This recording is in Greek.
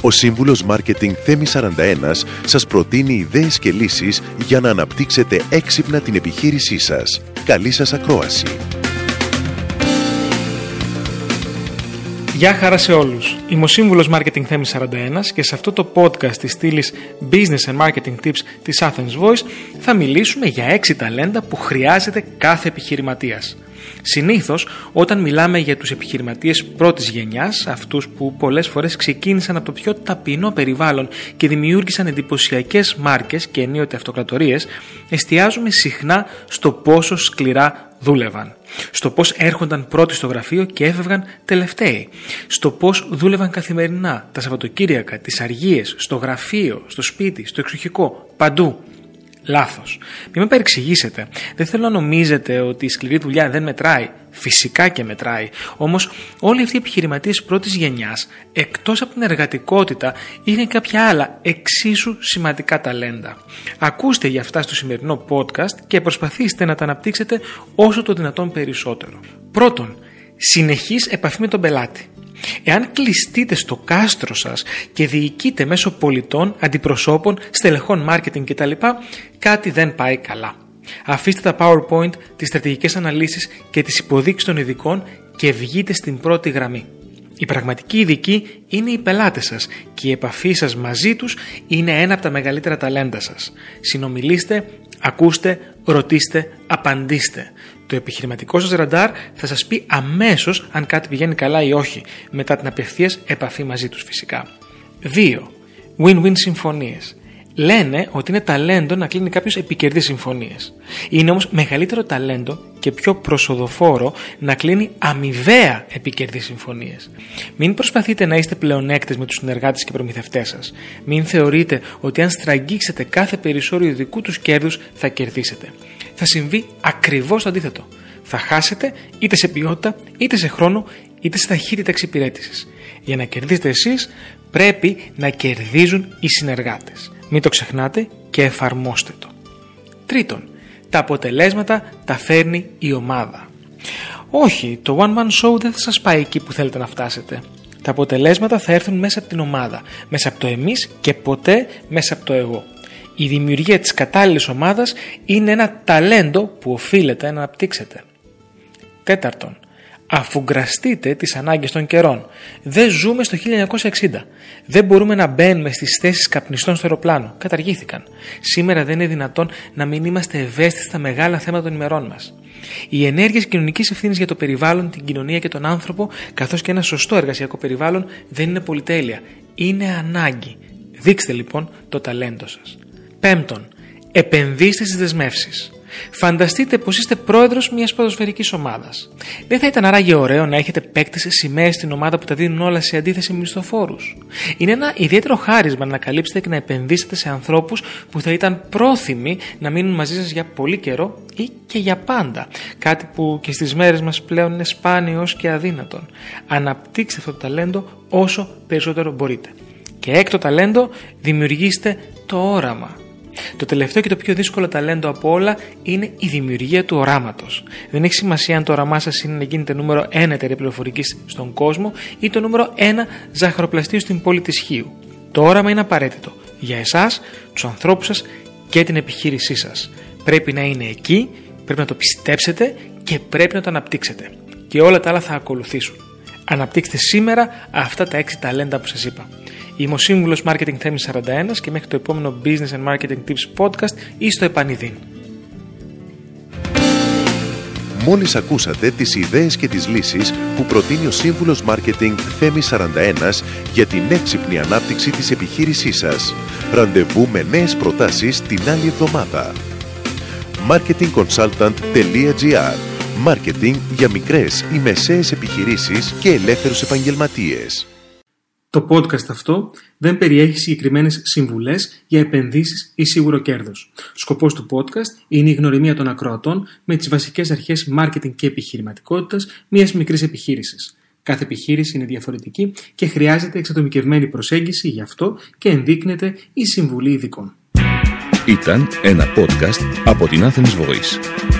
Ο σύμβουλος Μάρκετινγκ Θέμη 41 σας προτείνει ιδέες και λύσεις για να αναπτύξετε έξυπνα την επιχείρησή σας. Καλή σας ακρόαση! Γεια χαρά σε όλους. Είμαι ο σύμβουλος Marketing Θέμη 41 και σε αυτό το podcast της στήλης Business and Marketing Tips της Athens Voice θα μιλήσουμε για 6 ταλέντα που χρειάζεται κάθε επιχειρηματίας. Συνήθως, όταν μιλάμε για τους επιχειρηματίες πρώτης γενιάς, αυτούς που πολλές φορές ξεκίνησαν από το πιο ταπεινό περιβάλλον και δημιούργησαν εντυπωσιακές μάρκες και ενίοτε αυτοκρατορίες, εστιάζουμε συχνά στο πόσο σκληρά δούλευαν. Στο πώς έρχονταν πρώτοι στο γραφείο και έφευγαν τελευταίοι. Στο πώς δούλευαν καθημερινά, τα Σαββατοκύριακα, τις αργίες, στο γραφείο, στο σπίτι, στο εξοχικό, παντού. Λάθος. Μην με παρεξηγήσετε. Δεν θέλω να νομίζετε ότι η σκληρή δουλειά δεν μετράει. Φυσικά και μετράει. Όμως, όλοι αυτοί οι επιχειρηματίες πρώτης γενιάς, εκτός από την εργατικότητα, είναι κάποια άλλα εξίσου σημαντικά ταλέντα. Ακούστε για αυτά στο σημερινό podcast και προσπαθήστε να τα αναπτύξετε όσο το δυνατόν περισσότερο. Πρώτον, συνεχής επαφή με τον πελάτη. Εάν κλειστείτε στο κάστρο σας και διοικείτε μέσω πολιτών, αντιπροσώπων, στελεχών marketing κτλ, κάτι δεν πάει καλά. Αφήστε τα PowerPoint, τις στρατηγικές αναλύσεις και τις υποδείξεις των ειδικών και βγείτε στην πρώτη γραμμή. Οι πραγματικοί ειδικοί είναι οι πελάτες σας και η επαφή σας μαζί τους είναι ένα από τα μεγαλύτερα ταλέντα σας. Συνομιλήστε, ακούστε, ρωτήστε, απαντήστε. Το επιχειρηματικό σας ραντάρ θα σας πει αμέσως αν κάτι πηγαίνει καλά ή όχι, μετά την απευθείας επαφή μαζί τους φυσικά. 2. Win-win συμφωνίες. Λένε ότι είναι ταλέντο να κλείνει κάποιος επικερδείς συμφωνίες. Είναι όμως μεγαλύτερο ταλέντο και πιο προσοδοφόρο να κλείνει αμοιβαία επικερδείς συμφωνίες. Μην προσπαθείτε να είστε πλεονέκτες με τους συνεργάτες και προμηθευτές σας. Μην θεωρείτε ότι αν στραγγίξετε κάθε περισσότερο δικού τους κέρδους θα κερδίσετε. Θα συμβεί ακριβώς το αντίθετο. Θα χάσετε είτε σε ποιότητα, είτε σε χρόνο, είτε σε ταχύτητα εξυπηρέτησης. Για να κερδίσετε εσείς, πρέπει να κερδίζουν οι συνεργάτες. Μην το ξεχνάτε και εφαρμόστε το. Τρίτον, τα αποτελέσματα τα φέρνει η ομάδα. Όχι, το one man show δεν θα σας πάει εκεί που θέλετε να φτάσετε. Τα αποτελέσματα θα έρθουν μέσα από την ομάδα, μέσα από το εμείς και ποτέ μέσα από το εγώ. Η δημιουργία της κατάλληλης ομάδας είναι ένα ταλέντο που οφείλετε να αναπτύξετε. Τέταρτον, αφουγκραστείτε τις ανάγκες των καιρών. Δεν ζούμε στο 1960. Δεν μπορούμε να μπαίνουμε στις θέσεις καπνιστών στο αεροπλάνο. Καταργήθηκαν. Σήμερα δεν είναι δυνατόν να μην είμαστε ευαίσθητοι στα μεγάλα θέματα των ημερών μας. Οι ενέργειες κοινωνικής ευθύνης για το περιβάλλον, την κοινωνία και τον άνθρωπο, καθώς και ένα σωστό εργασιακό περιβάλλον, δεν είναι πολυτέλεια. Είναι ανάγκη. Δείξτε λοιπόν το ταλέντο σας. Πέμπτον, επενδύστε στις δεσμεύσεις. Φανταστείτε πως είστε πρόεδρος μιας ποδοσφαιρικής ομάδας. Δεν θα ήταν άραγε ωραίο να έχετε παίκτες σημαίες στην ομάδα που τα δίνουν όλα σε αντίθεση με μισθοφόρους. Είναι ένα ιδιαίτερο χάρισμα να καλύψετε και να επενδύσετε σε ανθρώπους που θα ήταν πρόθυμοι να μείνουν μαζί σας για πολύ καιρό ή και για πάντα. Κάτι που και στις μέρες μας πλέον είναι σπάνιος και αδύνατον. Αναπτύξτε αυτό το ταλέντο όσο περισσότερο μπορείτε. Και έκτο ταλέντο, δημιουργήστε το όραμα. Το τελευταίο και το πιο δύσκολο ταλέντο από όλα είναι η δημιουργία του οράματος. Δεν έχει σημασία αν το όραμά σας είναι να γίνετε νούμερο 1 εταιρεία πληροφορικής στον κόσμο ή το νούμερο 1 ζαχαροπλαστείο στην πόλη της Χίου. Το όραμα είναι απαραίτητο για εσάς, τους ανθρώπους σας και την επιχείρησή σας. Πρέπει να είναι εκεί, πρέπει να το πιστέψετε και πρέπει να το αναπτύξετε. Και όλα τα άλλα θα ακολουθήσουν. Αναπτύξτε σήμερα αυτά τα 6 ταλέντα που σας είπα. Είμαι ο σύμβουλος Marketing Θέμη 41 και μέχρι το επόμενο Business and Marketing Tips podcast ή στο επανειδήν. Μόλις ακούσατε τις ιδέες και τις λύσεις που προτείνει ο σύμβουλος Marketing Θέμη 41 για την έξυπνη ανάπτυξη της επιχείρησής σας. Ραντεβού με νέες προτάσεις την άλλη εβδομάδα. marketingconsultant.gr Μάρκετινγκ για μικρές ή μεσαίες επιχειρήσεις και ελεύθερους επαγγελματίες. Το podcast αυτό δεν περιέχει συγκεκριμένες συμβουλές για επενδύσεις ή σίγουρο κέρδος. Σκοπός του podcast είναι η γνωριμία των ακροατών με τις βασικές αρχές marketing και επιχειρηματικότητας μιας μικρής επιχείρησης. Κάθε επιχείρηση είναι διαφορετική και χρειάζεται εξατομικευμένη προσέγγιση γι' αυτό και ενδείκνεται η συμβουλή ειδικών. Ήταν ένα podcast από την Athens Voice.